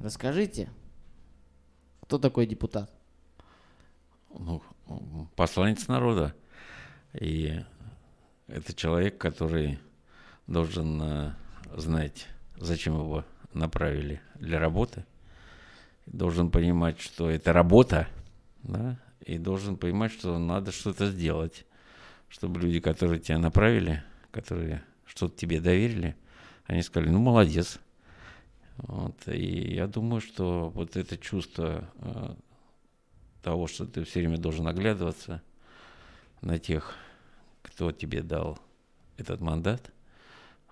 Расскажите, кто такой депутат? Ну, посланец народа. И это человек, который должен э, знать, зачем его направили для работы. Должен понимать, что это работа, да, и должен понимать, что надо что-то сделать, чтобы люди, которые тебя направили, которые что-то тебе доверили, они сказали, ну, молодец. Вот, и я думаю, что вот это чувство э, того, что ты все время должен оглядываться на тех, кто тебе дал этот мандат,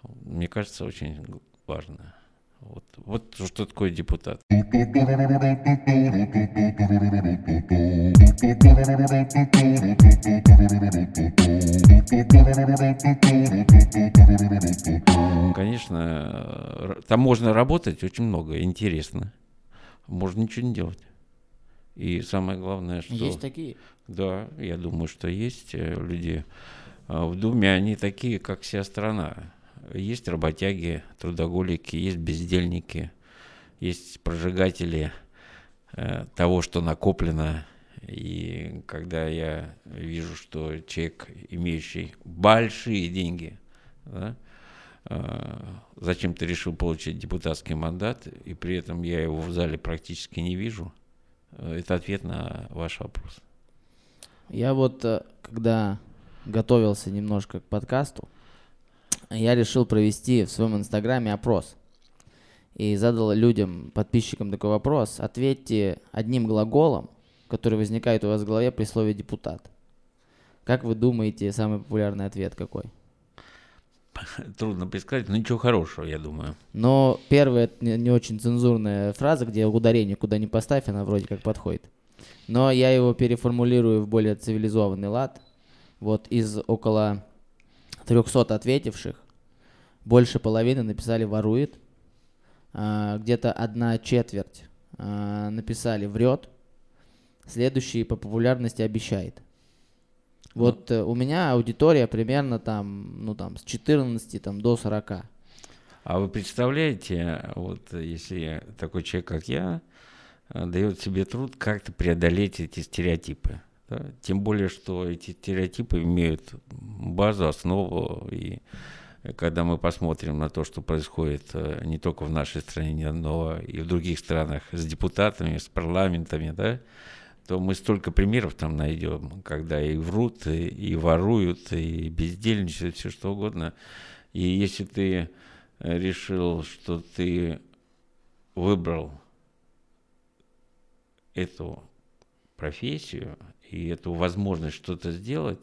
мне кажется, очень важно. Вот, вот что такое депутат. Конечно, там можно работать очень много, интересно. Можно ничего не делать. И самое главное, что... Есть такие? Да, я думаю, что есть э, люди э, в Думе, они такие, как вся страна. Есть работяги, трудоголики, есть бездельники, есть прожигатели э, того, что накоплено. И когда я вижу, что человек, имеющий большие деньги, да, э, зачем ты решил получить депутатский мандат, и при этом я его в зале практически не вижу, э, это ответ на ваш вопрос. Я вот, когда готовился немножко к подкасту, я решил провести в своем инстаграме опрос. И задал людям, подписчикам такой вопрос. Ответьте одним глаголом, который возникает у вас в голове при слове «депутат». Как вы думаете, самый популярный ответ какой? Трудно предсказать, но ничего хорошего, я думаю. Но первая не, не очень цензурная фраза, где ударение куда не поставь, она вроде как подходит. Но я его переформулирую в более цивилизованный лад. Вот из около 300 ответивших больше половины написали «ворует», а, где-то одна четверть а, написали «врет», следующий по популярности «обещает». Вот э, у меня аудитория примерно там, ну там, с 14 там, до 40. А вы представляете, вот если такой человек, как я, э, дает себе труд как-то преодолеть эти стереотипы? Да? Тем более, что эти стереотипы имеют базу, основу, и когда мы посмотрим на то, что происходит э, не только в нашей стране, но и в других странах с депутатами, с парламентами, да, то мы столько примеров там найдем, когда и врут, и, и воруют, и бездельничают, все что угодно. И если ты решил, что ты выбрал эту профессию и эту возможность что-то сделать,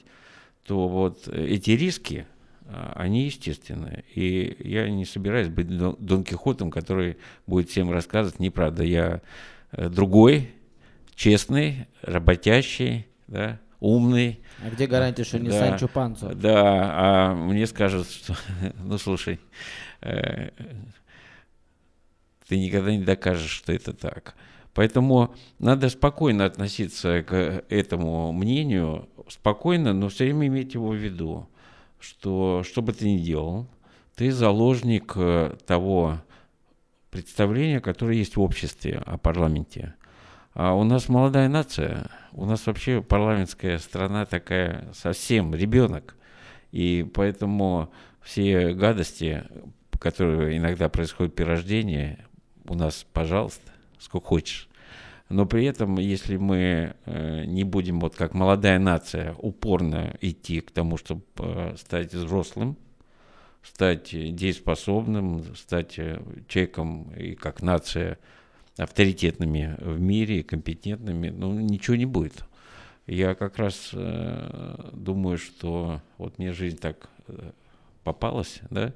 то вот эти риски, а, они естественные. И я не собираюсь быть Дон Кихотом, который будет всем рассказывать неправда. Я э, другой, честный, работящий, да, умный. А где гарантия, что не да, Санчо Панцо? Да, а мне скажут, что, ну слушай, э, ты никогда не докажешь, что это так. Поэтому надо спокойно относиться к этому мнению, спокойно, но все время иметь его в виду, что что бы ты ни делал, ты заложник э, того представления, которое есть в обществе о парламенте. А у нас молодая нация, у нас вообще парламентская страна такая совсем ребенок. И поэтому все гадости, которые иногда происходят при рождении, у нас, пожалуйста, сколько хочешь. Но при этом, если мы э, не будем, вот как молодая нация, упорно идти к тому, чтобы э, стать взрослым, стать дееспособным, стать э, человеком и как нация авторитетными в мире, компетентными, ну, ничего не будет. Я как раз думаю, что вот мне жизнь так попалась, да,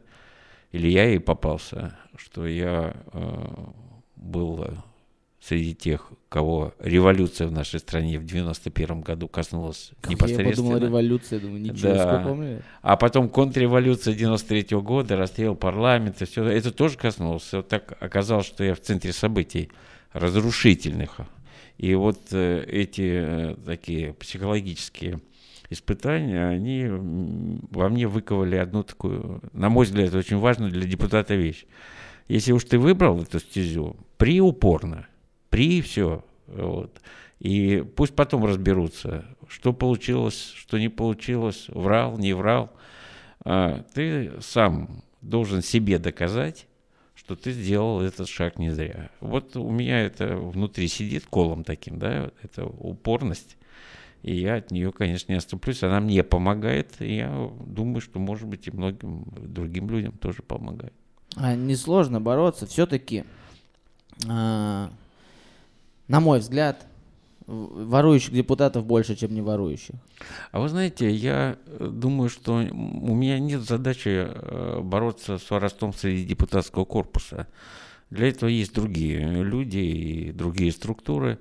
или я ей попался, что я был среди тех, кого революция в нашей стране в 91 году коснулась как непосредственно. Я подумал, революция, думаю, ничего, да. помню. А потом контрреволюция 93 -го года, расстрел парламента, все это тоже коснулось. Вот так оказалось, что я в центре событий разрушительных. И вот э, эти э, такие психологические испытания, они во мне выковали одну такую, на мой взгляд, очень важную для депутата вещь. Если уж ты выбрал эту стезю, при при все. Вот. И пусть потом разберутся, что получилось, что не получилось, врал, не врал. А ты сам должен себе доказать, что ты сделал этот шаг не зря. Вот у меня это внутри сидит колом таким, да, это упорность. И я от нее, конечно, не отступлюсь. Она мне помогает. И я думаю, что, может быть, и многим другим людям тоже помогает. А несложно бороться. Все-таки, а, на мой взгляд, ворующих депутатов больше, чем не ворующих. А вы знаете, я э, думаю, что у меня нет задачи э, бороться с воровством среди депутатского корпуса. Для этого есть другие люди и другие структуры.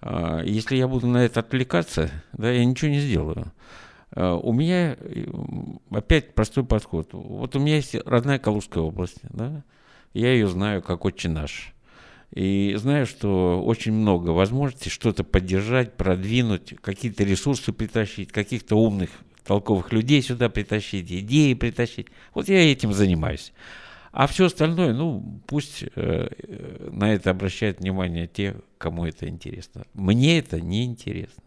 А, если я буду на это отвлекаться, да, я ничего не сделаю. А, у меня опять простой подход. Вот у меня есть родная Калужская область, да, я ее знаю как очень наш. И знаю, что очень много возможностей что-то поддержать, продвинуть, какие-то ресурсы притащить, каких-то умных, толковых людей сюда притащить, идеи притащить. Вот я этим занимаюсь. А все остальное, ну, пусть э, на это обращают внимание те, кому это интересно. Мне это не интересно.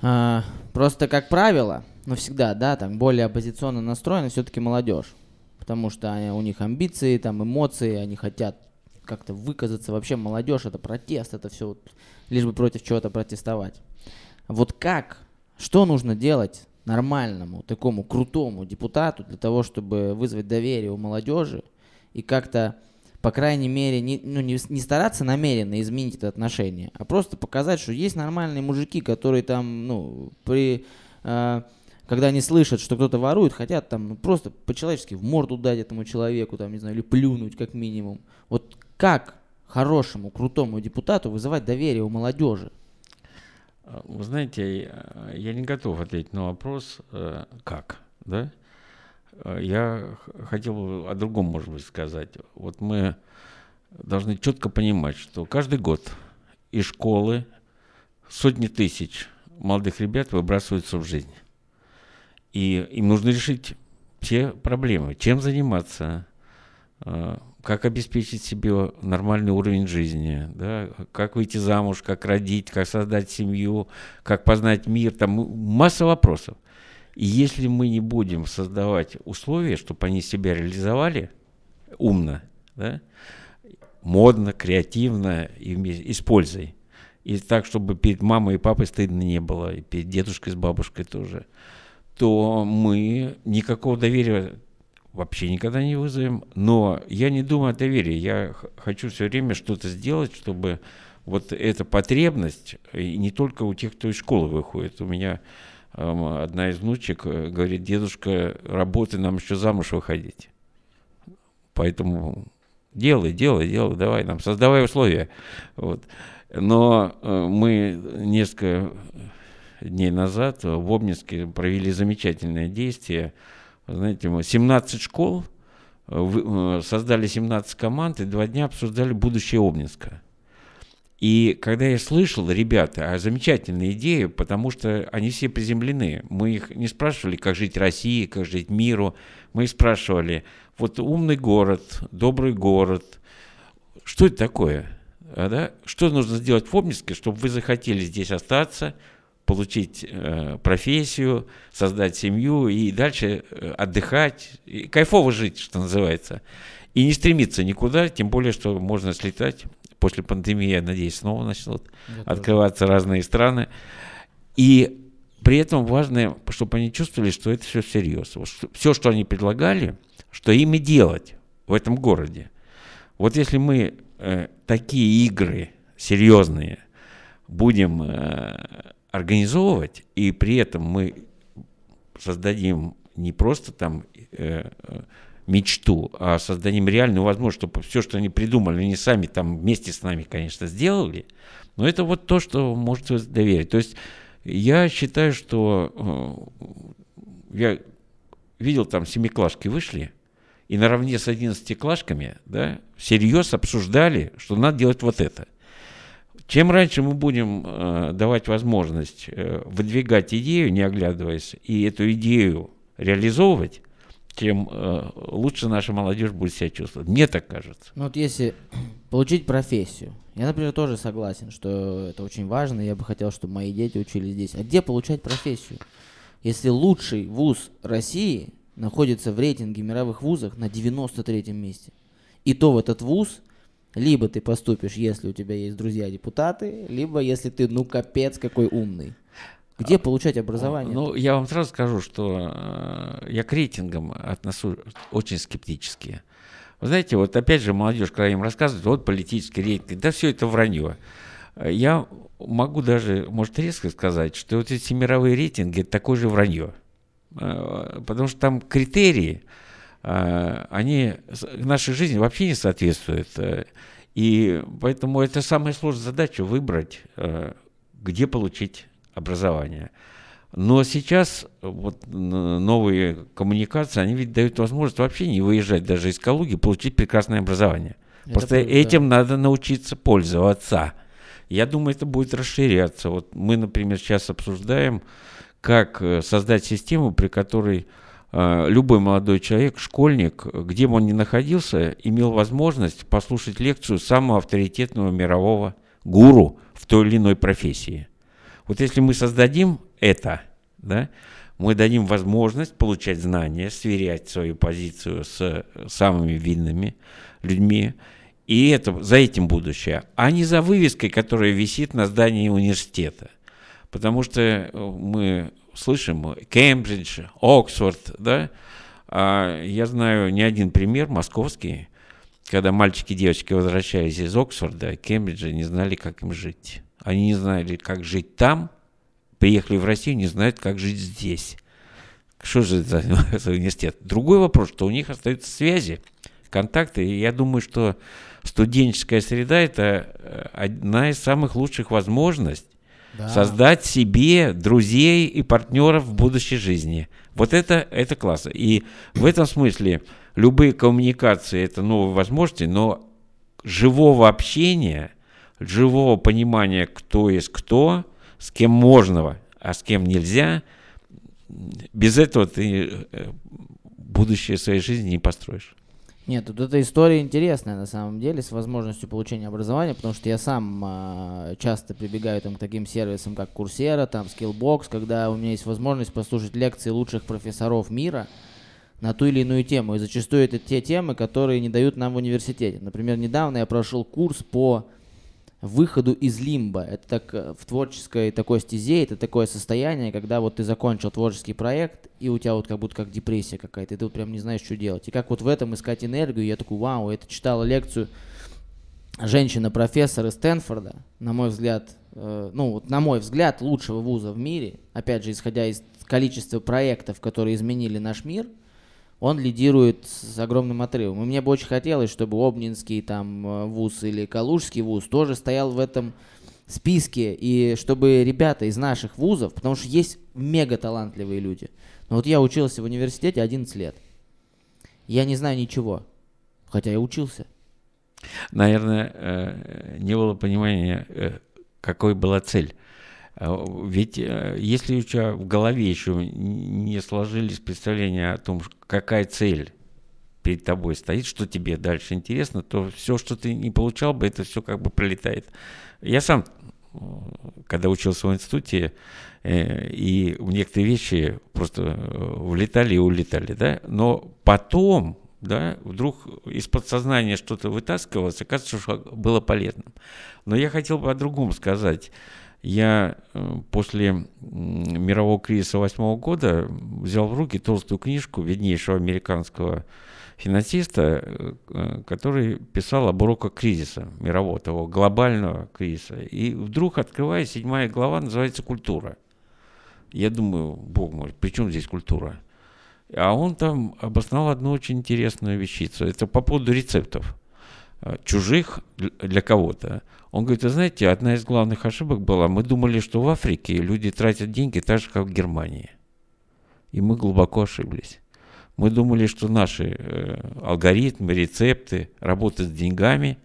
А, просто, как правило, ну, всегда, да, там более оппозиционно настроена все-таки молодежь. Потому что они, у них амбиции, там эмоции, они хотят как-то выказаться. Вообще молодежь это протест, это все вот, лишь бы против чего-то протестовать. Вот как, что нужно делать нормальному, такому крутому депутату для того, чтобы вызвать доверие у молодежи и как-то, по крайней мере, не, ну, не, не стараться намеренно изменить это отношение, а просто показать, что есть нормальные мужики, которые там, ну, при... Э, когда они слышат, что кто-то ворует, хотят там ну, просто по-человечески в морду дать этому человеку, там, не знаю, или плюнуть как минимум. Вот как хорошему, крутому депутату вызывать доверие у молодежи? Вы знаете, я не готов ответить на вопрос, э, как, да? Я хотел о другом, может быть, сказать. Вот мы должны четко понимать, что каждый год из школы сотни тысяч молодых ребят выбрасываются в жизнь. И им нужно решить все проблемы. Чем заниматься, э, как обеспечить себе нормальный уровень жизни, да, как выйти замуж, как родить, как создать семью, как познать мир, там масса вопросов. И если мы не будем создавать условия, чтобы они себя реализовали умно, да, модно, креативно и, и с пользой, и так, чтобы перед мамой и папой стыдно не было, и перед дедушкой с бабушкой тоже, то мы никакого доверия вообще никогда не вызовем. Но я не думаю о доверии. Я хочу все время что-то сделать, чтобы вот эта потребность, и не только у тех, кто из школы выходит. У меня э, одна из внучек э, говорит, дедушка, работай, нам еще замуж выходить. Поэтому делай, делай, делай, давай нам, создавай условия. Вот. Но э, мы несколько дней назад в Обнинске провели замечательное действие – знаете, мы 17 школ, э, э, создали 17 команд и два дня обсуждали будущее Обнинска. И когда я слышал, ребята, а замечательная идея, потому что они все приземлены. Мы их не спрашивали, как жить России, как жить миру. Мы их спрашивали, вот умный город, добрый город, что это такое? А, да? Что нужно сделать в Обнинске, чтобы вы захотели здесь остаться, получить э, профессию, создать семью и дальше э, отдыхать, и кайфово жить, что называется. И не стремиться никуда, тем более, что можно слетать. После пандемии, я надеюсь, снова начнут я открываться тоже. разные страны. И при этом важно, чтобы они чувствовали, что это все всерьез. Все, что они предлагали, что им и делать в этом городе. Вот если мы э, такие игры серьезные будем э, организовывать, и при этом мы создадим не просто там э, мечту, а создадим реальную возможность, чтобы все, что они придумали, они сами там вместе с нами, конечно, сделали. Но это вот то, что может доверить. То есть я считаю, что э, я видел там семиклашки вышли, и наравне с одиннадцатиклашками, да, всерьез обсуждали, что надо делать вот это. Чем раньше мы будем э, давать возможность э, выдвигать идею, не оглядываясь, и эту идею реализовывать, тем э, лучше наша молодежь будет себя чувствовать. Мне так кажется. Ну вот если получить профессию, я, например, тоже согласен, что это очень важно, я бы хотел, чтобы мои дети учились здесь. А где получать профессию? Если лучший вуз России находится в рейтинге мировых вузов на 93-м месте, и то в этот вуз либо ты поступишь, если у тебя есть друзья-депутаты, либо если ты, ну, капец, какой умный. Где получать образование? Ну, я вам сразу скажу, что э, я к рейтингам отношусь очень скептически. Вы знаете, вот опять же молодежь, когда им рассказывают, вот политический рейтинг, да все это вранье. Я могу даже, может, резко сказать, что вот эти мировые рейтинги – это такое же вранье. Э, потому что там критерии, они нашей жизни вообще не соответствуют. Э, и поэтому это самая сложная задача – выбрать, где получить образования. Но сейчас вот новые коммуникации, они ведь дают возможность вообще не выезжать даже из Калуги, получить прекрасное образование. Это Просто будет, этим надо научиться пользоваться. Я думаю, это будет расширяться. Вот мы, например, сейчас обсуждаем, как э, создать систему, при которой э, любой молодой человек, школьник, где бы он ни находился, имел возможность послушать лекцию самого авторитетного мирового гуру в той или иной профессии. Вот если мы создадим это, да, мы дадим возможность получать знания, сверять свою позицию с самыми видными людьми, и это, за этим будущее, а не за вывеской, которая висит на здании университета. Потому что э, мы слышим Кембридж, Оксфорд, да, а я знаю не один пример московский, когда мальчики и девочки возвращались из Оксфорда, Кембриджа, не знали, как им жить. Они не знали, как жить там, приехали в Россию, не знают, как жить здесь. Что же это за университет? Другой вопрос, что у них остаются связи, контакты, и я думаю, что студенческая среда – это э, одна из самых лучших возможностей да. создать себе друзей и партнеров в будущей жизни. Вот это, это классно. И в этом смысле любые коммуникации – это новые возможности, но живого общения – живого понимания, кто есть кто, с кем можно, а с кем нельзя, без этого ты э, будущее своей жизни не построишь. Нет, тут эта история интересная на самом деле с возможностью получения образования, потому что я сам э, часто прибегаю там, к таким сервисам, как Курсера, там Skillbox, когда у меня есть возможность послушать лекции лучших профессоров мира на ту или иную тему. И зачастую это те темы, которые не дают нам в университете. Например, недавно я прошел курс по выходу из лимба. Это так э, в творческой такой стезе, это такое состояние, когда вот ты закончил творческий проект, и у тебя вот как будто как депрессия какая-то, и ты вот прям не знаешь, что делать. И как вот в этом искать энергию, я такой, вау, это читала лекцию женщина-профессор из Стэнфорда, на мой взгляд, э, ну вот на мой взгляд, лучшего вуза в мире, опять же, исходя из количества проектов, которые изменили наш мир – он лидирует с огромным отрывом. И мне бы очень хотелось, чтобы Обнинский там э, вуз или Калужский вуз тоже стоял в этом списке, и чтобы ребята из наших вузов, потому что есть мега талантливые люди. Но вот я учился в университете 11 лет. Я не знаю ничего, хотя я учился. Наверное, э, не было понимания, э, какой была цель. А, ведь э, если у тебя в голове еще не сложились представления о том, какая цель перед тобой стоит, что тебе дальше интересно, то все, что ты не получал бы, это все как бы пролетает. Я сам, э, когда учился в институте, э, и некоторые вещи просто влетали и улетали, да, но потом, да, вдруг из подсознания что-то вытаскивалось, оказывается, что было полезным. Но я хотел бы о другом сказать. Я э, после мирового кризиса восьмого года взял в руки толстую книжку виднейшего американского финансиста, э, который писал об уроках кризиса мирового, того глобального кризиса. И вдруг, открывая, седьмая глава называется «Культура». Я думаю, бог мой, при чем здесь культура? А он там обосновал одну очень интересную вещицу. Это по поводу рецептов э, чужих для кого-то. Он говорит, вы знаете, одна из главных ошибок была, мы думали, что в Африке люди тратят деньги так же, как в Германии. И мы глубоко ошиблись. Мы думали, что наши э, алгоритмы, рецепты, работы с деньгами,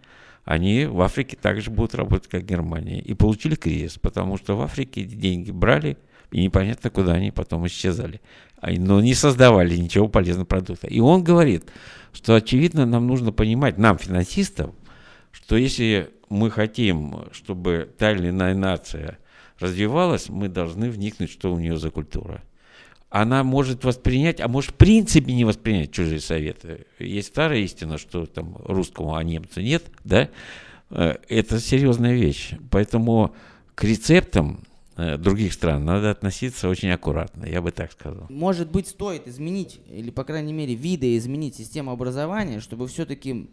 они в Африке также будут работать, как в Германии. И получили кризис, потому что в Африке деньги брали, И непонятно, куда они потом исчезали. Но не создавали ничего полезного продукта. И он говорит, что, очевидно, нам нужно понимать, нам, финансистам, что если мы хотим, чтобы та или иная нация развивалась, мы должны вникнуть, что у нее за культура. Она может воспринять, а может в принципе не воспринять чужие советы. Есть старая истина, что там русскому, а немцу нет, да? Э, это серьезная вещь. Поэтому к рецептам других стран надо относиться очень аккуратно, я бы так сказал. Может быть, стоит изменить, или, по крайней мере, виды изменить систему образования, чтобы все-таки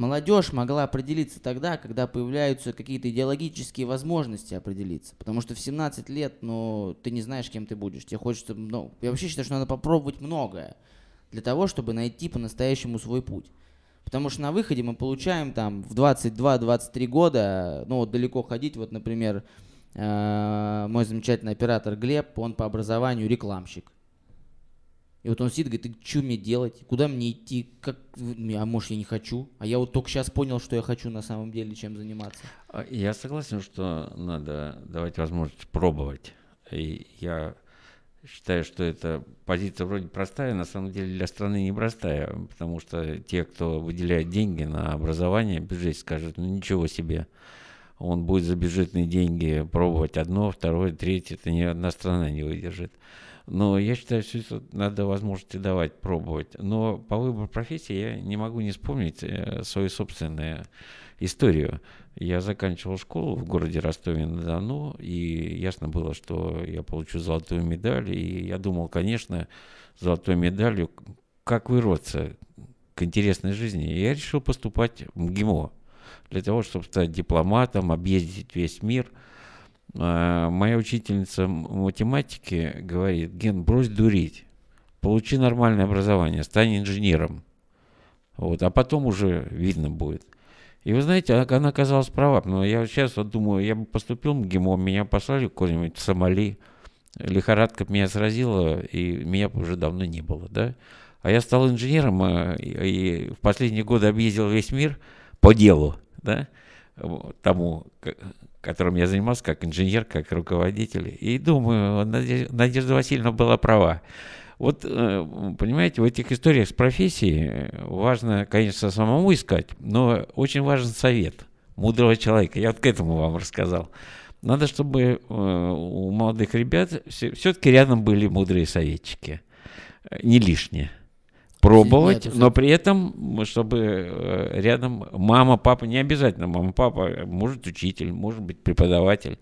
Молодежь могла определиться тогда, когда появляются какие-то идеологические возможности определиться. Потому что в 17 лет, ну, ты не знаешь, кем ты будешь. Тебе хочется, ну, я вообще считаю, что надо попробовать многое для того, чтобы найти по-настоящему свой путь. Потому что на выходе мы получаем там в 22-23 года, ну, вот далеко ходить, вот, например, э, мой замечательный оператор Глеб, он по образованию рекламщик. И вот он сидит говорит, что мне делать, куда мне идти, как, а может я не хочу, а я вот только сейчас понял, что я хочу на самом деле, чем заниматься. А, я согласен, что надо давать возможность пробовать. И я считаю, что эта позиция вроде простая, на самом деле для страны непростая, потому что те, кто выделяет деньги на образование, бюджет скажет, ну ничего себе, он будет за бюджетные деньги пробовать одно, второе, третье, это ни одна страна не выдержит. Но я считаю, что это надо возможности давать, пробовать. Но по выбору профессии я не могу не вспомнить э, свою собственную историю. Я заканчивал школу в городе Ростове-на-Дону, и ясно было, что я получу золотую медаль. И я думал, конечно, золотой медалью, как вырваться к интересной жизни. И я решил поступать в МГИМО для того, чтобы стать дипломатом, объездить весь мир – а, моя учительница математики говорит, Ген, брось дурить, получи нормальное образование, стань инженером. Вот, а потом уже видно будет. И вы знаете, она оказалась права. Но я сейчас вот думаю, я бы поступил в МГИМО, меня послали куда-нибудь в Сомали, лихорадка меня сразила, и меня уже давно не было, да. А я стал инженером, а, и в последние годы объездил весь мир по делу, да, тому, которым я занимался как инженер, как руководитель. И думаю, Надежда Васильевна была права. Вот, э, понимаете, в этих историях с профессией важно, конечно, самому искать, но очень важен совет мудрого человека. Я вот к этому вам рассказал. Надо, чтобы э, у молодых ребят все-таки рядом были мудрые советчики. Не лишние пробовать, Нет, но при этом, чтобы э, рядом мама, папа, не обязательно мама, папа, может учитель, может быть преподаватель,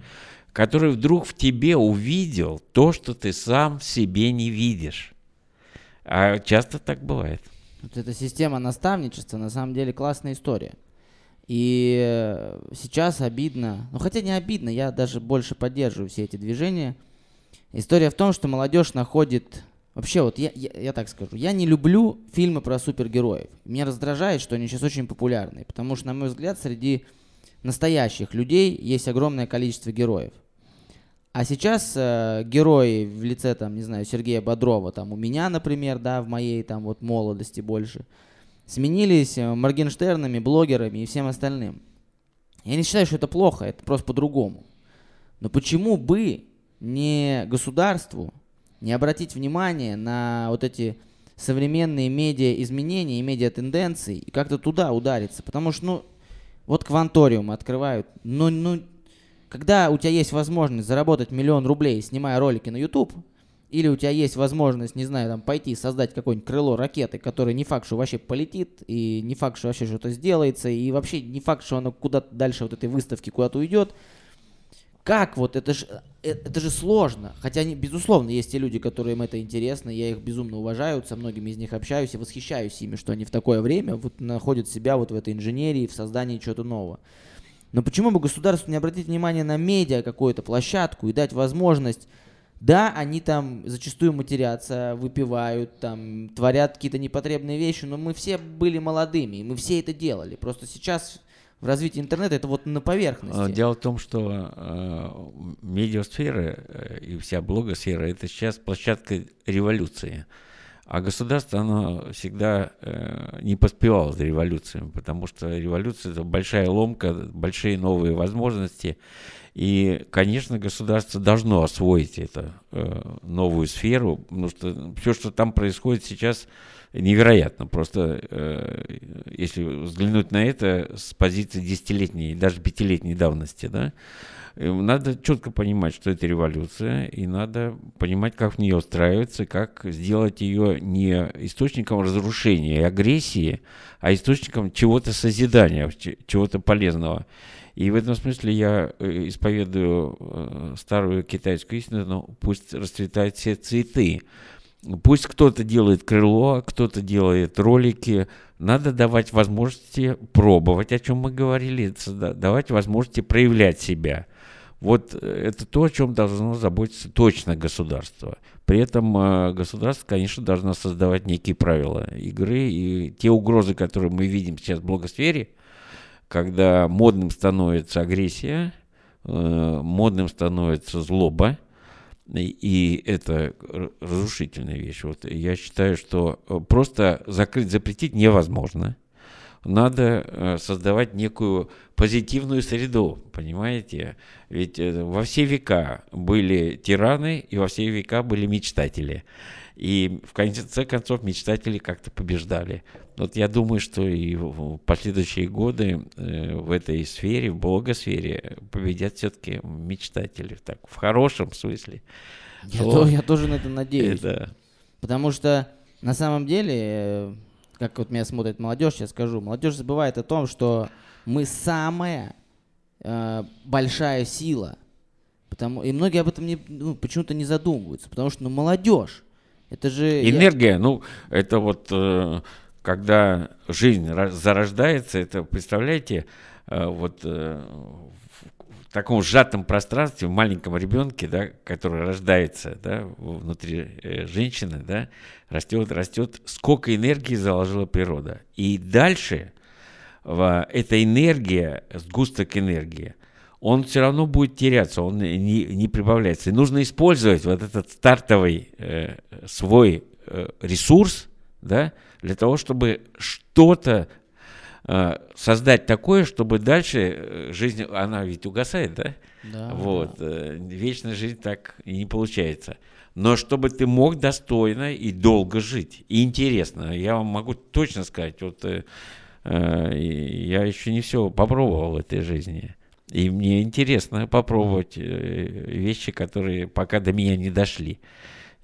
который вдруг в тебе увидел то, что ты сам себе не видишь. А часто так бывает. Вот эта система наставничества на самом деле классная история. И э, сейчас обидно, ну хотя не обидно, я даже больше поддерживаю все эти движения. История в том, что молодежь находит Вообще, вот я, я, я так скажу, я не люблю фильмы про супергероев. Меня раздражает, что они сейчас очень популярны, потому что, на мой взгляд, среди настоящих людей есть огромное количество героев. А сейчас э, герои в лице, там, не знаю, Сергея Бодрова, там, у меня, например, да, в моей, там, вот, молодости больше, сменились э, Моргенштернами, блогерами и всем остальным. Я не считаю, что это плохо, это просто по-другому. Но почему бы не государству не обратить внимание на вот эти современные медиа-изменения и медиа-тенденции и как-то туда удариться. Потому что, ну, вот кванториум открывают. Ну, ну, когда у тебя есть возможность заработать миллион рублей, снимая ролики на YouTube, или у тебя есть возможность, не знаю, там пойти создать какое-нибудь крыло ракеты, которое не факт, что вообще полетит, и не факт, что вообще что-то сделается, и вообще не факт, что оно куда-то дальше вот этой выставки куда-то уйдет, как вот, это же, это же сложно. Хотя, безусловно, есть те люди, которым это интересно, я их безумно уважаю, со многими из них общаюсь и восхищаюсь ими, что они в такое время вот находят себя вот в этой инженерии, в создании чего-то нового. Но почему бы государству не обратить внимание на медиа, какую-то площадку и дать возможность да, они там зачастую матерятся, выпивают, там, творят какие-то непотребные вещи, но мы все были молодыми, и мы все это делали. Просто сейчас в развитии интернета, это вот на поверхности. А, дело в том, что э, медиасфера и вся блогосфера – это сейчас площадка революции. А государство, оно всегда э, не поспевало за революциями, потому что революция – это большая ломка, большие новые возможности. И, конечно, государство должно освоить это, э, новую сферу, потому что все, что там происходит сейчас, невероятно. Просто э, если взглянуть на это с позиции десятилетней, даже пятилетней давности, да, э, надо четко понимать, что это революция, и надо понимать, как в нее устраиваться, как сделать ее не источником разрушения и агрессии, а источником чего-то созидания, чего-то полезного. И в этом смысле я э, исповедую э, старую китайскую истину, но пусть расцветают все цветы. Пусть кто-то делает крыло, кто-то делает ролики. Надо давать возможности пробовать, о чем мы говорили, давать возможности проявлять себя. Вот э, это то, о чем должно заботиться точно государство. При этом государство, конечно, должно создавать некие правила игры. И те угрозы, которые мы видим сейчас в блогосфере, когда модным становится агрессия, э, модным становится злоба, и это разрушительная вещь. Вот я считаю, что э, просто закрыть, запретить невозможно. Надо э, создавать некую позитивную среду, понимаете? Ведь во все века были тираны, и во все века были мечтатели. И в конце концов мечтатели как-то побеждали. Вот я думаю, что и в последующие годы в этой сфере, в богосфере, победят все-таки мечтатели, так, в хорошем смысле. Я, то, я тоже на это надеюсь. Это... Потому что на самом деле, э, как вот меня смотрит молодежь, я скажу, молодежь забывает о том, что мы самая э, большая сила. Потому, и многие об этом не, ну, почему-то не задумываются, потому что ну, молодежь. Это же... Энергия, я... ну, это вот... Э когда жизнь зарождается, это, представляете, э, вот э, в таком сжатом пространстве, в маленьком ребенке, да, который рождается да, внутри женщины, да, растет, растет, сколько энергии заложила природа. И дальше эта энергия, сгусток энергии, он все равно будет теряться, он не, не прибавляется. И нужно использовать вот этот стартовый э, свой э, ресурс, да, для того, чтобы что-то э, создать такое, чтобы дальше э, жизнь, она ведь угасает, да? Да. Вот. Э, вечная жизнь так и не получается. Но чтобы ты мог достойно и долго жить, и интересно, я вам могу точно сказать, вот э, э, я еще не все попробовал в этой жизни. И мне интересно попробовать э, вещи, которые пока до меня не дошли.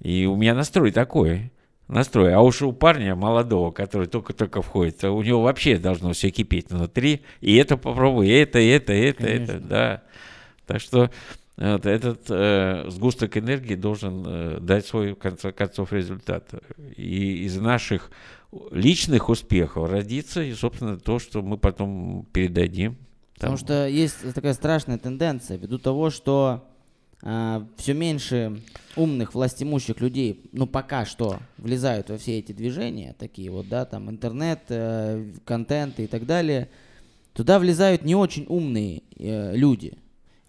И у меня настрой такой настрой. А уж у парня молодого, который только-только входит, у него вообще должно все кипеть внутри. И это попробуй, и это, и это, и это, Конечно. это, да. Так что вот, этот э, сгусток энергии должен э, дать свой, в конце концов, результат. И из наших личных успехов родится, и, собственно, то, что мы потом передадим. Потому что есть такая страшная тенденция, ввиду того, что а, все меньше умных властимущих людей, ну пока что, влезают во все эти движения, такие вот, да, там интернет, э, контент и так далее, туда влезают не очень умные э, люди.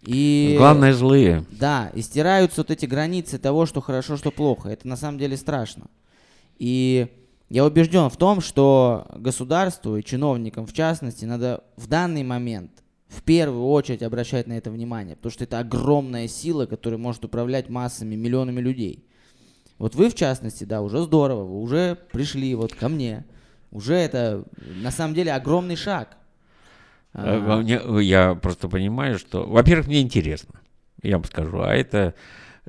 И, Главное, злые. Да, и стираются вот эти границы того, что хорошо, что плохо. Это на самом деле страшно. И я убежден в том, что государству и чиновникам в частности надо в данный момент в первую очередь обращать на это внимание, потому что это огромная сила, которая может управлять массами, миллионами людей. Вот вы, в частности, да, уже здорово, вы уже пришли вот ко мне. Уже это, на самом деле, огромный шаг. А, а я просто понимаю, что, во-первых, мне интересно, я вам скажу, а это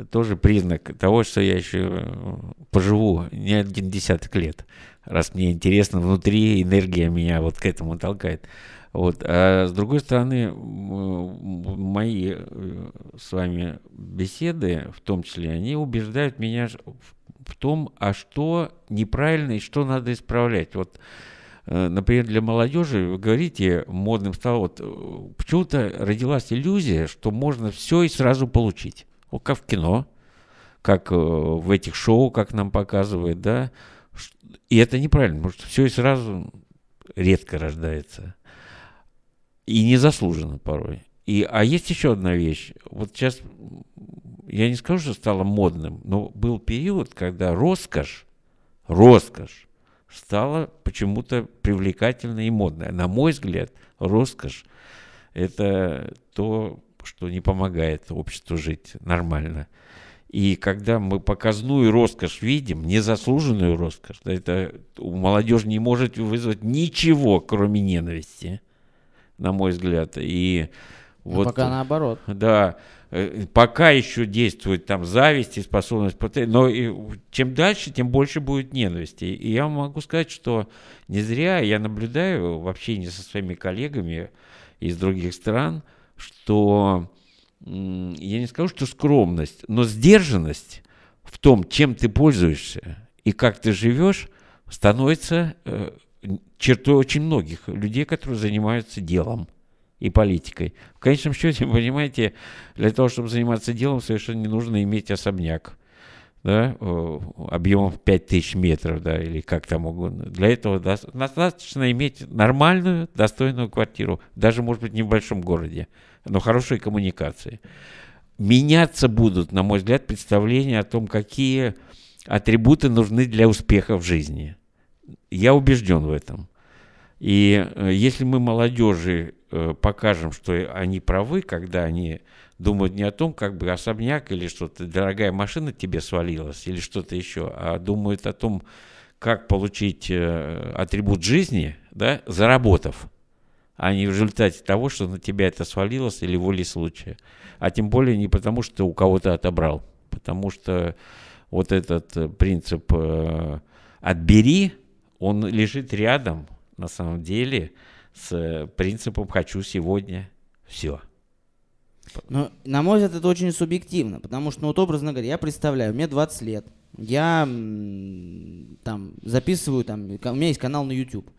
тоже признак того, что я еще э, поживу не один десяток лет, раз мне интересно внутри, энергия меня вот к этому толкает. Вот. А с другой стороны, мои э, с вами беседы, в том числе, они убеждают меня в том, а что неправильно и что надо исправлять. Вот, э, например, для молодежи, вы говорите, модным стало, вот почему-то родилась иллюзия, что можно все и сразу получить. Как в кино, как в этих шоу, как нам показывают, да. И это неправильно, потому что все и сразу редко рождается. И незаслуженно порой. И, а есть еще одна вещь. Вот сейчас, я не скажу, что стало модным, но был период, когда роскошь, роскошь стала почему-то привлекательной и модной. На мой взгляд, роскошь – это то, что не помогает обществу жить нормально. И когда мы показную роскошь видим, незаслуженную роскошь, это у молодежи не может вызвать ничего, кроме ненависти, на мой взгляд. И вот, пока наоборот. Да, э, пока еще действует там зависть и способность, но и чем дальше, тем больше будет ненависти. И я могу сказать, что не зря я наблюдаю в общении со своими коллегами из других стран, что я не скажу, что скромность, но сдержанность в том, чем ты пользуешься и как ты живешь, становится э, чертой очень многих людей, которые занимаются делом и политикой. В конечном счете, понимаете, для того, чтобы заниматься делом, совершенно не нужно иметь особняк да, объемом 5000 метров, да, или как там угодно. Для этого достаточно иметь нормальную, достойную квартиру, даже, может быть, не в большом городе, но хорошие коммуникации. Меняться будут, на мой взгляд, представления о том, какие атрибуты нужны для успеха в жизни. Я убежден в этом. И э, если мы молодежи э, покажем, что они правы, когда они думают не о том, как бы особняк или что-то, дорогая машина тебе свалилась или что-то еще, а думают о том, как получить э, атрибут жизни, да, заработав, а не в результате того, что на тебя это свалилось или волей случая. А тем более не потому, что у кого-то отобрал, потому что вот этот принцип «отбери», он лежит рядом – на самом деле с принципом «хочу сегодня все». Но, на мой взгляд, это очень субъективно, потому что, ну вот образно говоря, я представляю, мне 20 лет, я там записываю, там, у меня есть канал на YouTube,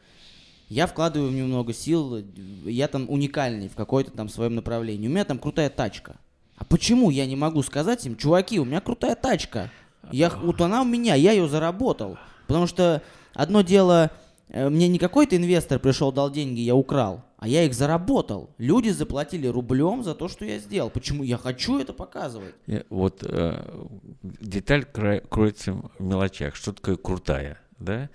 я вкладываю в него много сил, я там уникальный в какой-то там своем направлении, у меня там крутая тачка. А почему я не могу сказать им, чуваки, у меня крутая тачка, я, вот она у меня, я ее заработал, потому что одно дело мне не какой-то инвестор пришел, дал деньги, я украл, а я их заработал. Люди заплатили рублем за то, что я сделал. Почему я хочу это показывать? Э, вот э, деталь кроется в мелочах. Что такое крутая, да?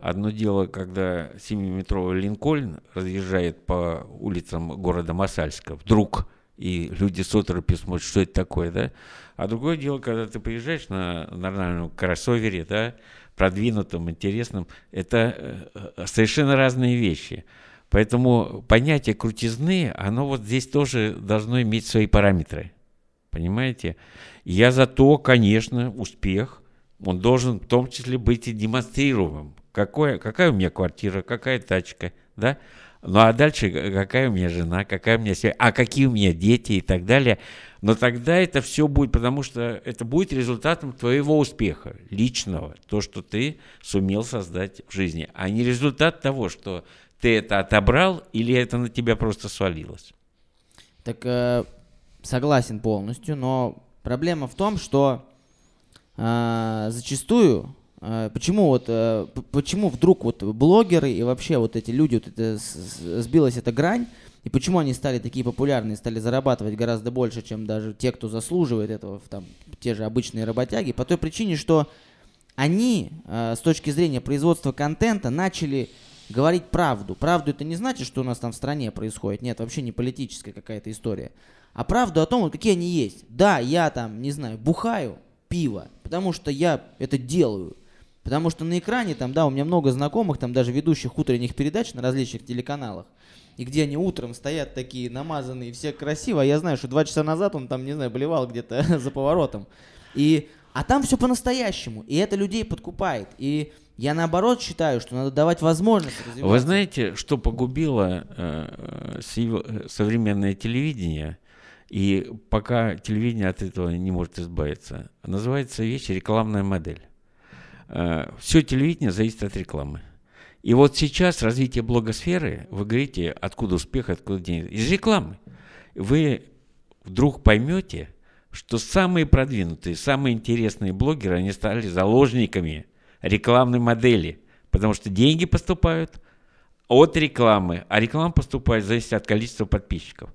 Одно дело, когда 7-метровый Линкольн разъезжает по улицам города Масальска, вдруг, и люди с оторопью смотрят, что это такое, да? А другое дело, когда ты приезжаешь на нормальном кроссовере, да, продвинутым, интересным, это э, совершенно разные вещи. Поэтому понятие крутизны, оно вот здесь тоже должно иметь свои параметры. Понимаете? Я за то, конечно, успех, он должен в том числе быть и демонстрируемым. Какое, какая у меня квартира, какая тачка, да? Ну а дальше какая у меня жена, какая у меня семья, а какие у меня дети и так далее. Но тогда это все будет, потому что это будет результатом твоего успеха личного, то, что ты сумел создать в жизни, а не результат того, что ты это отобрал или это на тебя просто свалилось. Так э, согласен полностью, но проблема в том, что э, зачастую Почему вот э, почему вдруг вот блогеры и вообще вот эти люди вот это сбилась эта грань и почему они стали такие популярные, стали зарабатывать гораздо больше, чем даже те, кто заслуживает этого, там, те же обычные работяги, по той причине, что они э, с точки зрения производства контента начали говорить правду. Правду это не значит, что у нас там в стране происходит. Нет, вообще не политическая какая-то история. А правду о том, какие они есть. Да, я там, не знаю, бухаю пиво, потому что я это делаю. Потому что на экране там, да, у меня много знакомых, там даже ведущих утренних передач на различных телеканалах и где они утром стоят такие намазанные, все красиво, а я знаю, что два часа назад он там, не знаю, болевал где-то за поворотом. И, а там все по-настоящему, и это людей подкупает. И я наоборот считаю, что надо давать возможность развиваться. Вы знаете, что погубило э, э современное телевидение, и пока телевидение от этого не может избавиться, называется вещь рекламная модель. Э, все телевидение зависит от рекламы. И вот сейчас развитие блогосферы, вы говорите, откуда успех, откуда деньги, из рекламы. Вы вдруг поймете, что самые продвинутые, самые интересные блогеры, они стали заложниками рекламной модели, потому что деньги поступают от рекламы, а реклама поступает зависит от количества подписчиков.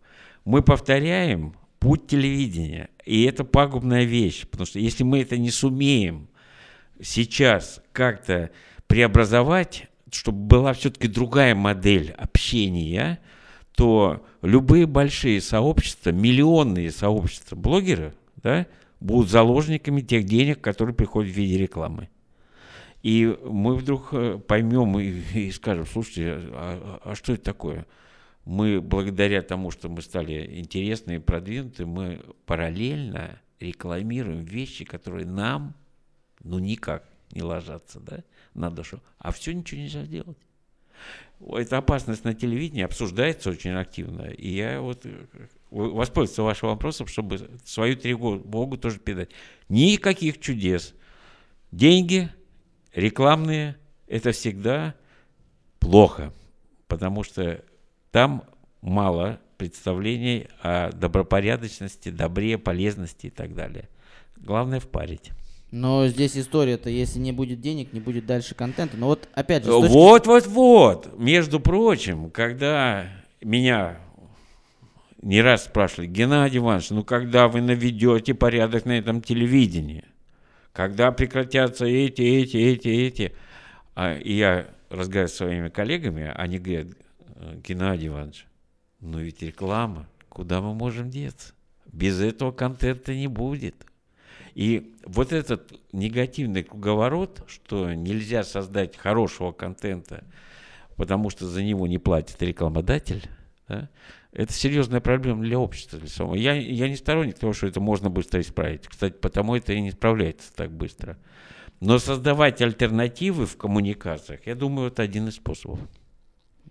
Мы повторяем путь телевидения, и это пагубная вещь, потому что если мы это не сумеем сейчас как-то преобразовать, чтобы была все-таки другая модель общения, то любые большие сообщества, миллионные сообщества блогеров, да, будут заложниками тех денег, которые приходят в виде рекламы. И мы вдруг э, поймем и, и скажем, слушайте, а, а что это такое? Мы благодаря тому, что мы стали интересны и продвинуты, мы параллельно рекламируем вещи, которые нам, ну, никак не ложатся, да, на душу. А все ничего нельзя делать. Эта опасность на телевидении обсуждается очень активно. И я вот э, воспользоваться вашим вопросом, чтобы свою тревогу тоже передать. Никаких чудес. Деньги рекламные – это всегда плохо, потому что там мало представлений о добропорядочности, добре, полезности и так далее. Главное впарить. Но здесь история-то, если не будет денег, не будет дальше контента. Но вот опять же... Точки... Вот, вот, вот. Между прочим, когда меня не раз спрашивали, Геннадий Иванович, ну когда вы наведете порядок на этом телевидении? Когда прекратятся эти, эти, эти, эти? А, и я разговариваю с своими коллегами, они говорят, Геннадий Иванович, ну ведь реклама, куда мы можем деться? Без этого контента не будет. И вот этот негативный круговорот, что нельзя создать хорошего контента, потому что за него не платит рекламодатель, да, это серьезная проблема для общества. Для самого. Я, я не сторонник того, что это можно быстро исправить. Кстати, потому это и не справляется так быстро. Но создавать альтернативы в коммуникациях, я думаю, это один из способов.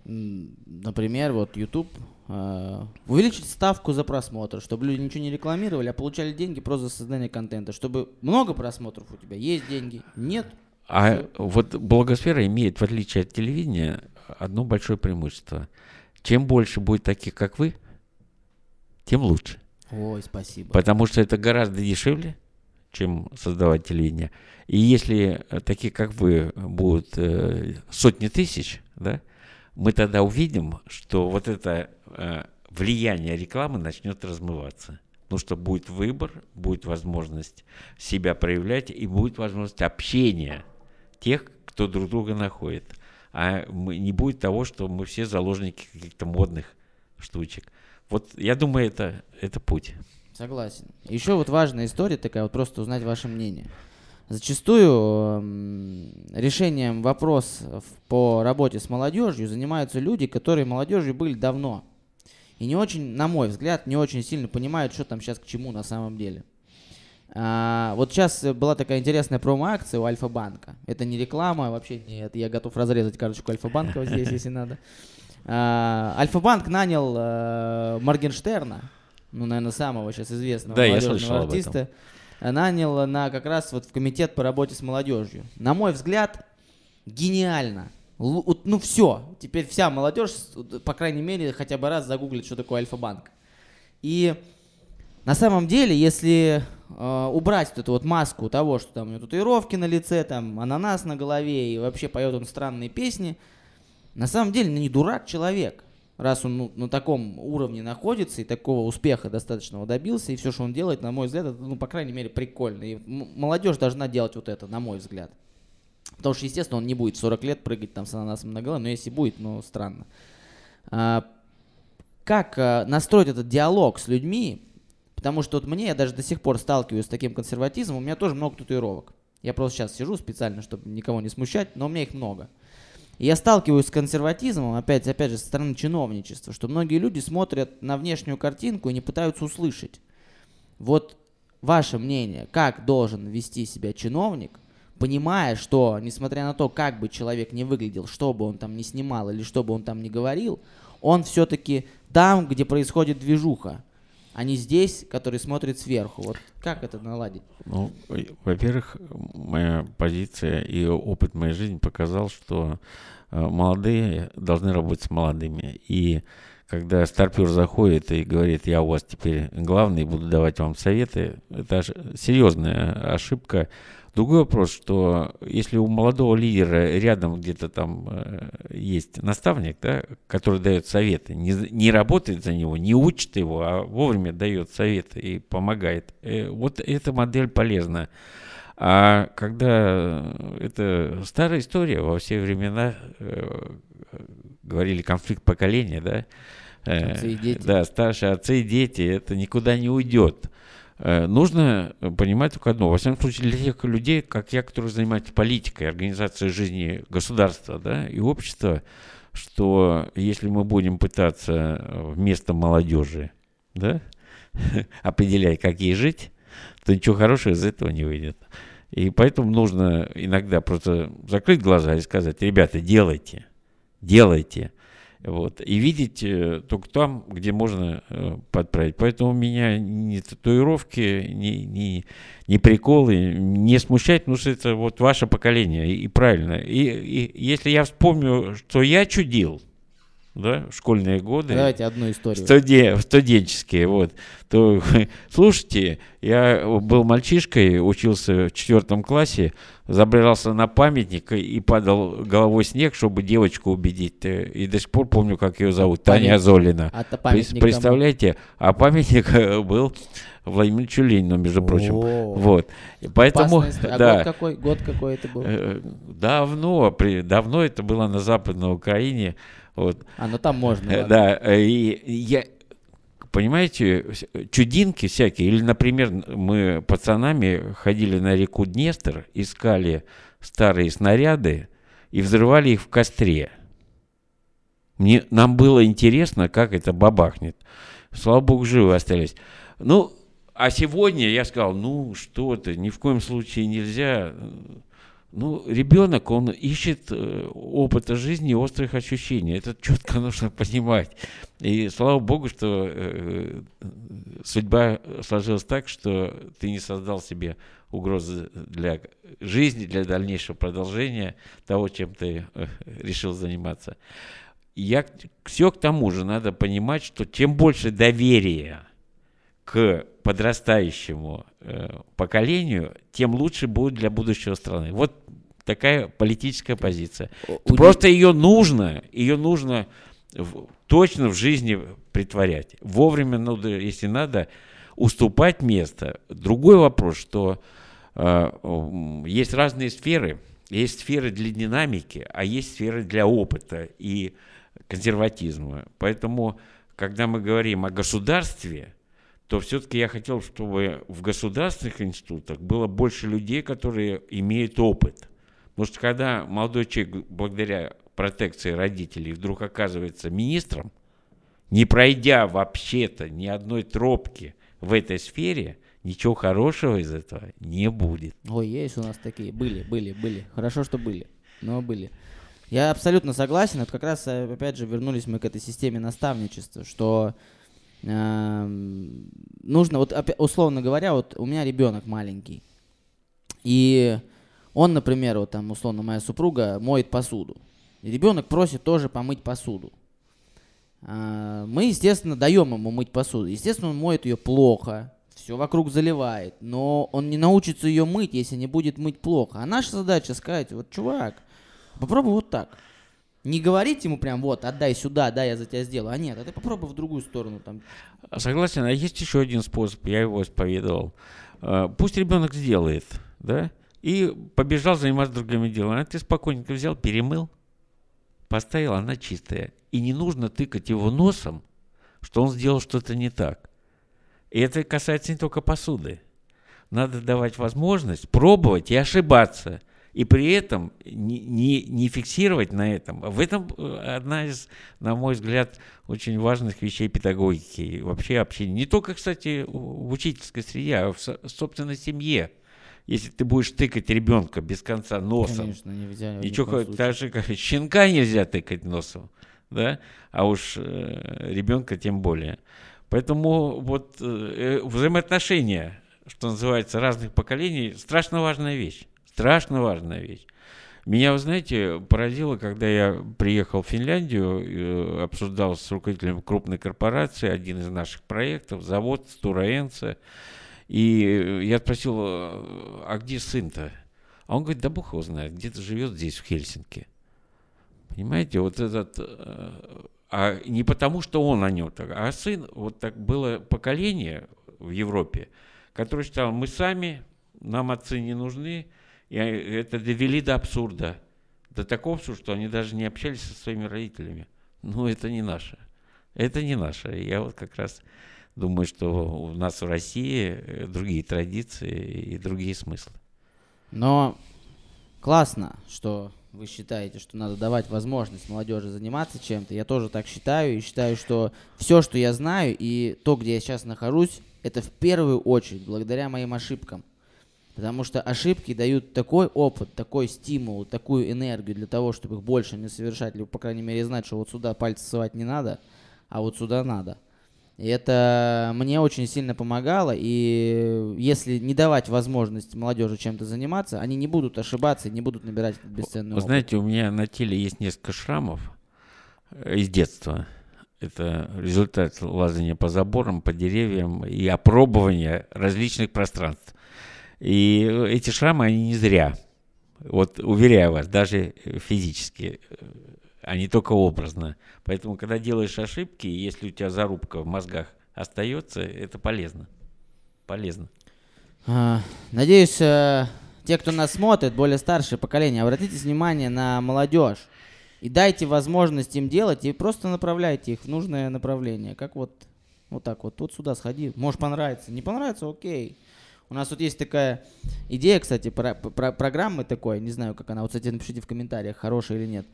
Например, вот YouTube э, увеличить ставку за просмотр, чтобы люди ничего не рекламировали, а получали деньги просто за создание контента, чтобы много просмотров у тебя есть деньги, нет. А все. вот благосфера имеет, в отличие от телевидения, одно большое преимущество – чем больше будет таких, как вы, тем лучше. Ой, спасибо. Потому что это гораздо дешевле, чем создавать телевидение. И если э, такие, как вы, будут э, сотни тысяч, да, мы тогда увидим, что вот это э, влияние рекламы начнет размываться. Ну что будет выбор, будет возможность себя проявлять и будет возможность общения тех, кто друг друга находит а не будет того, что мы все заложники каких-то модных штучек. Вот я думаю, это, это путь. Согласен. Еще вот важная история такая, вот просто узнать ваше мнение. Зачастую э, решением вопросов по работе с молодежью занимаются люди, которые молодежью были давно. И не очень, на мой взгляд, не очень сильно понимают, что там сейчас к чему на самом деле. А, вот сейчас была такая интересная промо-акция у Альфа-банка. Это не реклама, вообще нет. Я готов разрезать карточку Альфа-банка вот здесь, если надо. А, Альфа-банк нанял а, Моргенштерна, ну, наверное, самого сейчас известного да, молодежного артиста, нанял на как раз вот в комитет по работе с молодежью. На мой взгляд, гениально. Л- ну все, теперь вся молодежь, по крайней мере, хотя бы раз загуглит, что такое Альфа-банк. И на самом деле, если э, убрать вот эту вот маску того, что там у него татуировки на лице, там ананас на голове и вообще поет он странные песни, на самом деле, ну не дурак человек, раз он ну, на таком уровне находится и такого успеха достаточного добился, и все, что он делает, на мой взгляд, это, ну, по крайней мере, прикольно. И молодежь должна делать вот это, на мой взгляд. Потому что, естественно, он не будет в 40 лет прыгать там с ананасом на голове, но если будет, ну, странно. А, как а, настроить этот диалог с людьми, Потому что вот мне, я даже до сих пор сталкиваюсь с таким консерватизмом, у меня тоже много татуировок. Я просто сейчас сижу специально, чтобы никого не смущать, но у меня их много. И я сталкиваюсь с консерватизмом, опять, опять же, со стороны чиновничества, что многие люди смотрят на внешнюю картинку и не пытаются услышать. Вот ваше мнение, как должен вести себя чиновник, понимая, что, несмотря на то, как бы человек не выглядел, что бы он там не снимал или что бы он там не говорил, он все-таки там, где происходит движуха, а не здесь, который смотрит сверху. Вот как это наладить? Ну, во-первых, моя позиция и опыт моей жизни показал, что э, молодые должны работать с молодыми. И когда старпер заходит и говорит, я у вас теперь главный, буду давать вам советы, это серьезная ошибка Другой вопрос, что если у молодого лидера рядом где-то там э, есть наставник, да, который дает советы, не, не работает за него, не учит его, а вовремя дает советы и помогает, э, вот эта модель полезна. А когда это старая история, во все времена э, говорили конфликт поколения, да, э, отцы и дети. да, старшие отцы и дети, это никуда не уйдет. Э, нужно понимать только одно. Во всяком случае, для тех людей, как я, которые занимаются политикой, организацией жизни государства да, и общества, что если мы будем пытаться вместо молодежи да, определять, как ей жить, то ничего хорошего из этого не выйдет. И поэтому нужно иногда просто закрыть глаза и сказать, ребята, делайте, делайте. Вот, и видеть э, только там, где можно э, подправить. Поэтому меня ни татуировки, ни, ни, ни приколы не смущать, потому что это вот ваше поколение, и правильно. И, и если я вспомню, что я чудил, да, школьные годы. Давайте одну историю. Студен, студенческие, вот. То, слушайте, я был мальчишкой, учился в четвертом классе, забрался на памятник и падал головой снег, чтобы девочку убедить. И до сих пор помню, как ее зовут. Таня Золина. А Представляете, а памятник был Владимиру Ленину, между прочим. О, вот. И поэтому, а да. год какой, год какой это был? Э, давно, при, давно это было на Западной Украине. Вот. А, ну там можно. Ладно. Да, э, и я, понимаете, чудинки всякие. Или, например, мы пацанами ходили на реку Днестр, искали старые снаряды и взрывали их в костре. Мне, нам было интересно, как это бабахнет. Слава богу, живы остались. Ну, а сегодня я сказал, ну что ты, ни в коем случае нельзя ну, ребенок, он ищет э, опыта жизни и острых ощущений. Это четко нужно понимать. И слава богу, что э, судьба сложилась так, что ты не создал себе угрозы для жизни, для дальнейшего продолжения того, чем ты э, решил заниматься. Я все к тому же надо понимать, что чем больше доверия к подрастающему э, поколению, тем лучше будет для будущего страны. Вот такая политическая позиция. У Просто ее нужно, ее нужно в, точно в жизни притворять. Вовремя, ну, если надо, уступать место. Другой вопрос, что э, есть разные сферы. Есть сферы для динамики, а есть сферы для опыта и консерватизма. Поэтому, когда мы говорим о государстве, то все-таки я хотел, чтобы в государственных институтах было больше людей, которые имеют опыт. Потому что когда молодой человек благодаря протекции родителей вдруг оказывается министром, не пройдя вообще-то ни одной тропки в этой сфере, ничего хорошего из этого не будет. Ой, есть у нас такие, были, были, были. Хорошо, что были, но были. Я абсолютно согласен. Это как раз, опять же, вернулись мы к этой системе наставничества, что нужно, вот условно говоря, вот у меня ребенок маленький, и он, например, вот там, условно, моя супруга моет посуду. И ребенок просит тоже помыть посуду. А, мы, естественно, даем ему мыть посуду. Естественно, он моет ее плохо, все вокруг заливает, но он не научится ее мыть, если не будет мыть плохо. А наша задача сказать, вот, чувак, попробуй вот так. Не говорить ему прям, вот, отдай сюда, да, я за тебя сделаю. А нет, а ты попробуй в другую сторону. Там. Согласен, а есть еще один способ, я его исповедовал. А, пусть ребенок сделает, да, и побежал заниматься другими делами. А ты спокойненько взял, перемыл, поставил, она чистая. И не нужно тыкать его носом, что он сделал что-то не так. И это касается не только посуды. Надо давать возможность пробовать и ошибаться и при этом не, не, не фиксировать на этом. В этом э, одна из, на мой взгляд, очень важных вещей педагогики и вообще общения. Не только, кстати, в учительской среде, а в собственной семье. Если ты будешь тыкать ребенка без конца носом, Конечно, нельзя. Ничего, даже как щенка нельзя тыкать носом, да, а уж э, ребенка тем более. Поэтому вот э, взаимоотношения, что называется, разных поколений, страшно важная вещь. Страшно важная вещь. Меня, вы знаете, поразило, когда я приехал в Финляндию, э, обсуждал с руководителем крупной корпорации один из наших проектов, завод Стураенца, и я спросил, а где сын-то? А он говорит, да бог его знает, где-то живет здесь, в Хельсинки. Понимаете, вот этот... Э, а не потому, что он о нем так, а сын, вот так было поколение в Европе, которое считало, мы сами, нам отцы не нужны, и это довели до абсурда. До такого абсурда, что они даже не общались со своими родителями. Ну, это не наше. Это не наше. Я вот как раз думаю, что у нас в России э, другие традиции и другие смыслы. Но классно, что вы считаете, что надо давать возможность молодежи заниматься чем-то. Я тоже так считаю и считаю, что все, что я знаю и то, где я сейчас нахожусь, это в первую очередь благодаря моим ошибкам. Потому что ошибки дают такой опыт, такой стимул, такую энергию для того, чтобы их больше не совершать, либо, по крайней мере, знать, что вот сюда пальцы ссывать не надо, а вот сюда надо. И это мне очень сильно помогало, и если не давать возможность молодежи чем-то заниматься, они не будут ошибаться, не будут набирать этот бесценный Вы опыт. знаете, у меня на теле есть несколько шрамов э, из детства. Это результат лазания по заборам, по деревьям и опробования различных пространств. И эти шрамы, они не зря. Вот уверяю вас, даже физически, э, а не только образно. Поэтому, когда делаешь ошибки, если у тебя зарубка в мозгах остается, это полезно. Полезно. А, Надеюсь, э, те, кто нас смотрит, более старшее поколение, обратите внимание на молодежь и дайте возможность им делать, и просто направляйте их в нужное направление. Как вот, вот так вот, тут сюда сходи, может понравится, не понравится, окей. У нас тут есть такая идея, кстати, про, про- программы такой, не знаю, как она, вот, кстати, напишите в комментариях, хорошая или нет.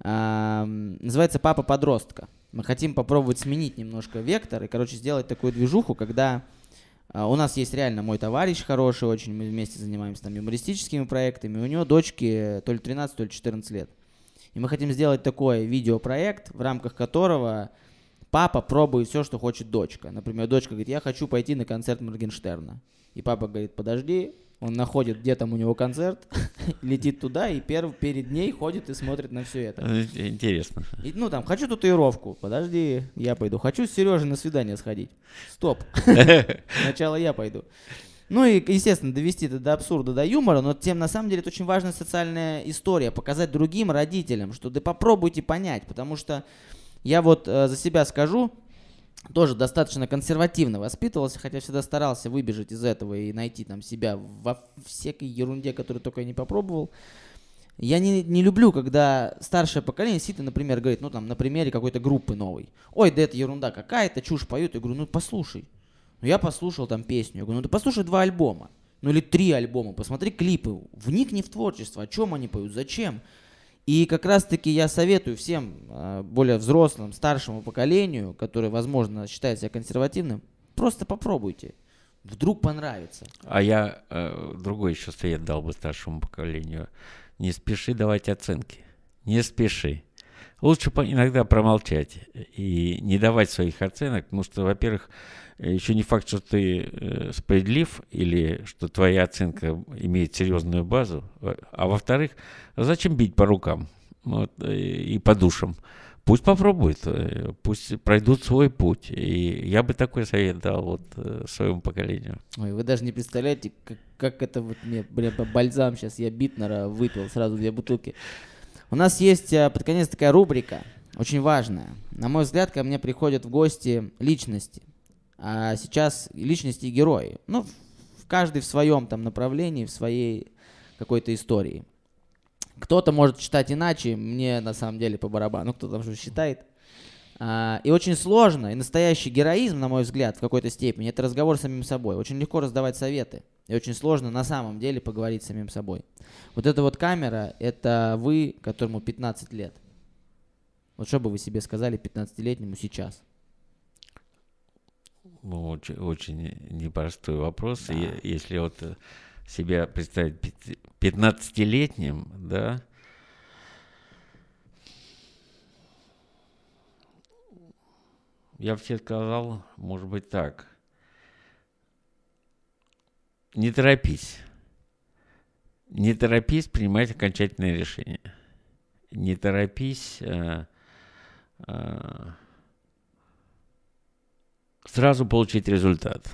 Ам, называется «Папа подростка». Мы хотим попробовать сменить немножко вектор и, короче, сделать такую движуху, когда а, у нас есть реально мой товарищ хороший очень, мы вместе занимаемся там юмористическими проектами, у него дочки то ли 13, то ли 14 лет. И мы хотим сделать такой видеопроект, в рамках которого папа пробует все, что хочет дочка. Например, дочка говорит, я хочу пойти на концерт Моргенштерна. И папа говорит, подожди, он находит, где там у него концерт, летит туда и перв, перед ней ходит и смотрит на все это. Э, Интересно. И, ну там, хочу татуировку, подожди, я пойду. Хочу с Сережей на свидание сходить. Стоп. Сначала я пойду. Ну и, естественно, довести это до абсурда, до юмора, но тем на самом деле это очень важная социальная история, показать другим родителям, что да попробуйте понять, потому что я вот э, за себя скажу, тоже достаточно консервативно воспитывался, хотя всегда старался выбежать из этого и найти там себя во всякой ерунде, которую только я не попробовал. Я не, не люблю, когда старшее поколение сидит и, например, говорит, ну там, на примере какой-то группы новой. Ой, да это ерунда какая-то, чушь поют. Я говорю, ну послушай. Ну я послушал там песню. Я говорю, ну ты послушай два альбома. Ну или три альбома. Посмотри клипы. Вникни в творчество. О чем они поют, зачем. И как раз-таки я советую всем э, более взрослым, старшему поколению, которое, возможно, считает себя консервативным, просто попробуйте. Вдруг понравится. А я э, другой еще совет дал бы старшему поколению. Не спеши давать оценки. Не спеши. Лучше иногда промолчать и не давать своих оценок, потому что, во-первых, еще не факт, что ты э, справедлив или что твоя оценка имеет серьезную базу. А во-вторых, зачем бить по рукам вот, э, и по душам? Пусть попробуют, э, пусть пройдут свой путь. И я бы такой совет дал вот своему поколению. Ой, вы даже не представляете, как, как это вот мне, по бальзам сейчас я Битнера выпил сразу две бутылки. У нас есть э, под конец такая рубрика, очень важная. На мой взгляд, ко мне приходят в гости личности. А сейчас личности и герои. Ну, каждый в своем там направлении, в своей какой-то истории. Кто-то может считать иначе, мне на самом деле по барабану, кто там что считает. А, и очень сложно, и настоящий героизм, на мой взгляд, в какой-то степени, это разговор с самим собой. Очень легко раздавать советы, и очень сложно на самом деле поговорить с самим собой. Вот эта вот камера, это вы, которому 15 лет. Вот что бы вы себе сказали 15-летнему сейчас? Ну, Очень, очень непростой вопрос. Да. Если вот себя представить пяти- 15-летним, да, я бы сказал, может быть, так. Не торопись. Не торопись принимать окончательное решение. Не торопись э, э, сразу получить результат.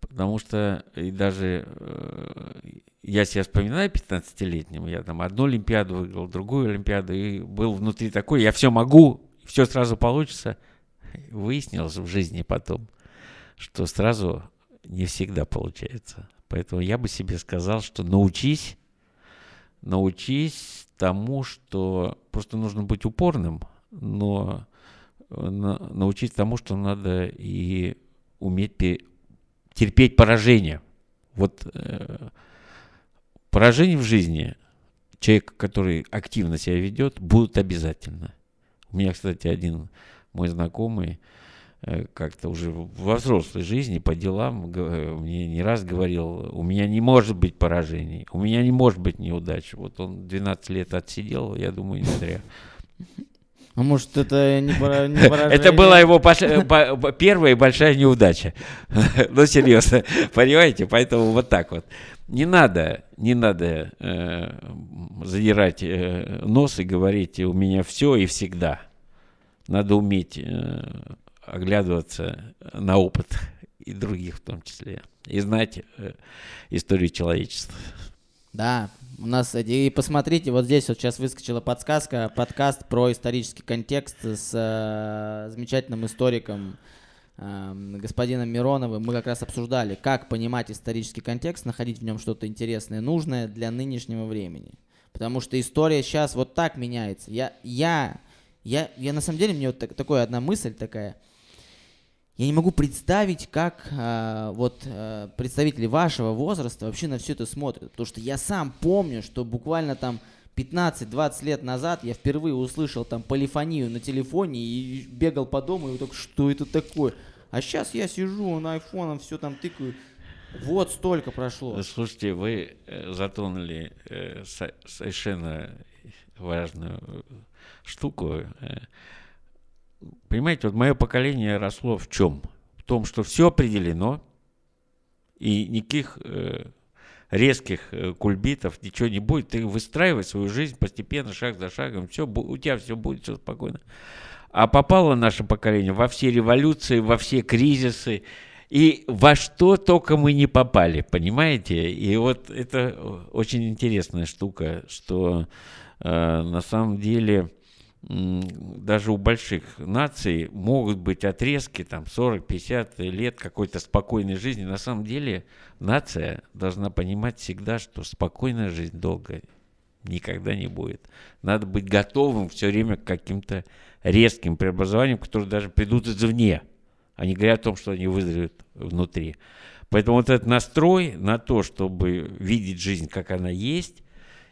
Потому что и даже э, я себя вспоминаю 15-летним, я там одну Олимпиаду выиграл, другую Олимпиаду, и был внутри такой, я все могу, все сразу получится. Выяснилось в жизни потом, что сразу не всегда получается. Поэтому я бы себе сказал, что научись, научись тому, что просто нужно быть упорным, но э, на- научись тому, что надо и уметь терпеть поражение. Вот э, поражение в жизни человек, который активно себя ведет, будут обязательно. У меня, кстати, один мой знакомый э, как-то уже во взрослой жизни по делам мне не раз говорил, у меня не может быть поражений, у меня не может быть неудач. Вот он 12 лет отсидел, я думаю, не зря. А может, это не, пора, не поражение? Это была его э, первая большая неудача. Ну, серьезно, понимаете? Поэтому вот так вот. Не надо, не надо э, задирать э, нос и говорить, у меня все и всегда. Надо уметь э, оглядываться на опыт и других в том числе. И знать э, историю человечества. Да, у нас, и посмотрите, вот здесь вот сейчас выскочила подсказка, подкаст про исторический контекст с э, замечательным историком э, господином Мироновым. Мы как раз обсуждали, как понимать исторический контекст, находить в нем что-то интересное, нужное для нынешнего времени. Потому что история сейчас вот так меняется. Я, я, я, я на самом деле, мне вот так, такая одна мысль такая – я не могу представить, как э, вот э, представители вашего возраста вообще на все это смотрят. Потому что я сам помню, что буквально там 15-20 лет назад я впервые услышал там полифонию на телефоне и бегал по дому и вот так, что это такое? А сейчас я сижу на айфоном, все там тыкаю. Вот столько прошло. Слушайте, вы э, затонули э, совершенно важную штуку. Э, понимаете, вот мое поколение росло в чем? В том, что все определено, и никаких э, резких э, кульбитов, ничего не будет. Ты выстраивай свою жизнь постепенно, шаг за шагом, все, у тебя все будет все спокойно. А попало наше поколение во все революции, во все кризисы, и во что только мы не попали, понимаете? И вот это очень интересная штука, что э, на самом деле даже у больших наций могут быть отрезки, там 40-50 лет какой-то спокойной жизни. На самом деле нация должна понимать всегда, что спокойная жизнь долго никогда не будет. Надо быть готовым все время к каким-то резким преобразованиям, которые даже придут извне. Они говорят о том, что они вызовут внутри. Поэтому вот этот настрой на то, чтобы видеть жизнь, как она есть,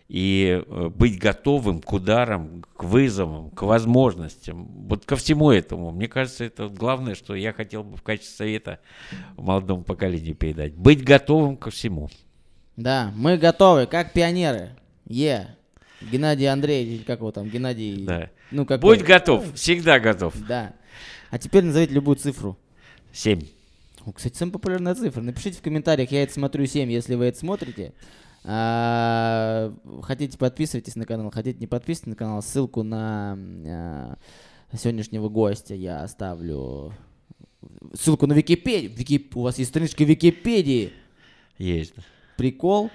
и э, быть готовым к ударам, к вызовам, к возможностям, вот ко всему этому. Мне кажется, это главное, что я хотел бы в качестве совета молодому поколению передать. Быть готовым ко всему. Да, мы готовы, как пионеры. Е. Yeah. Геннадий Андреевич, как его там, Геннадий... Да. Ну, как Будь готов, всегда готов. Да. А теперь назовите любую цифру. Семь. Кстати, самая популярная цифра. Напишите в комментариях, я это смотрю 7, если вы это смотрите. А, хотите, подписывайтесь на канал, хотите, не подписывайтесь на канал. Ссылку на а, сегодняшнего гостя я оставлю. Ссылку на Википедию. Вики... У вас есть страничка Википедии. Есть. Прикол.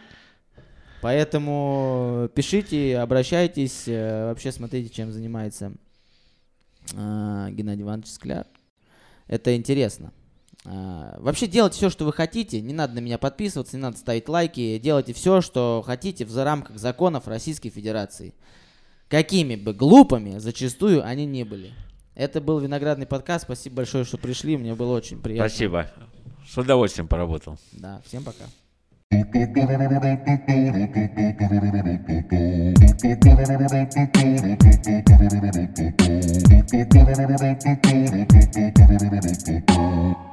Поэтому пишите, обращайтесь, э, вообще смотрите, чем занимается э, Геннадий Иванович Скляр. Это интересно. А, вообще делайте все, что вы хотите. Не надо на меня подписываться, не надо ставить лайки. Делайте все, что хотите в рамках законов Российской Федерации. Какими бы глупыми зачастую они не были. Это был Виноградный подкаст. Спасибо большое, что пришли. Мне было очень приятно. Спасибо. С удовольствием поработал. Да, всем пока. Thank you.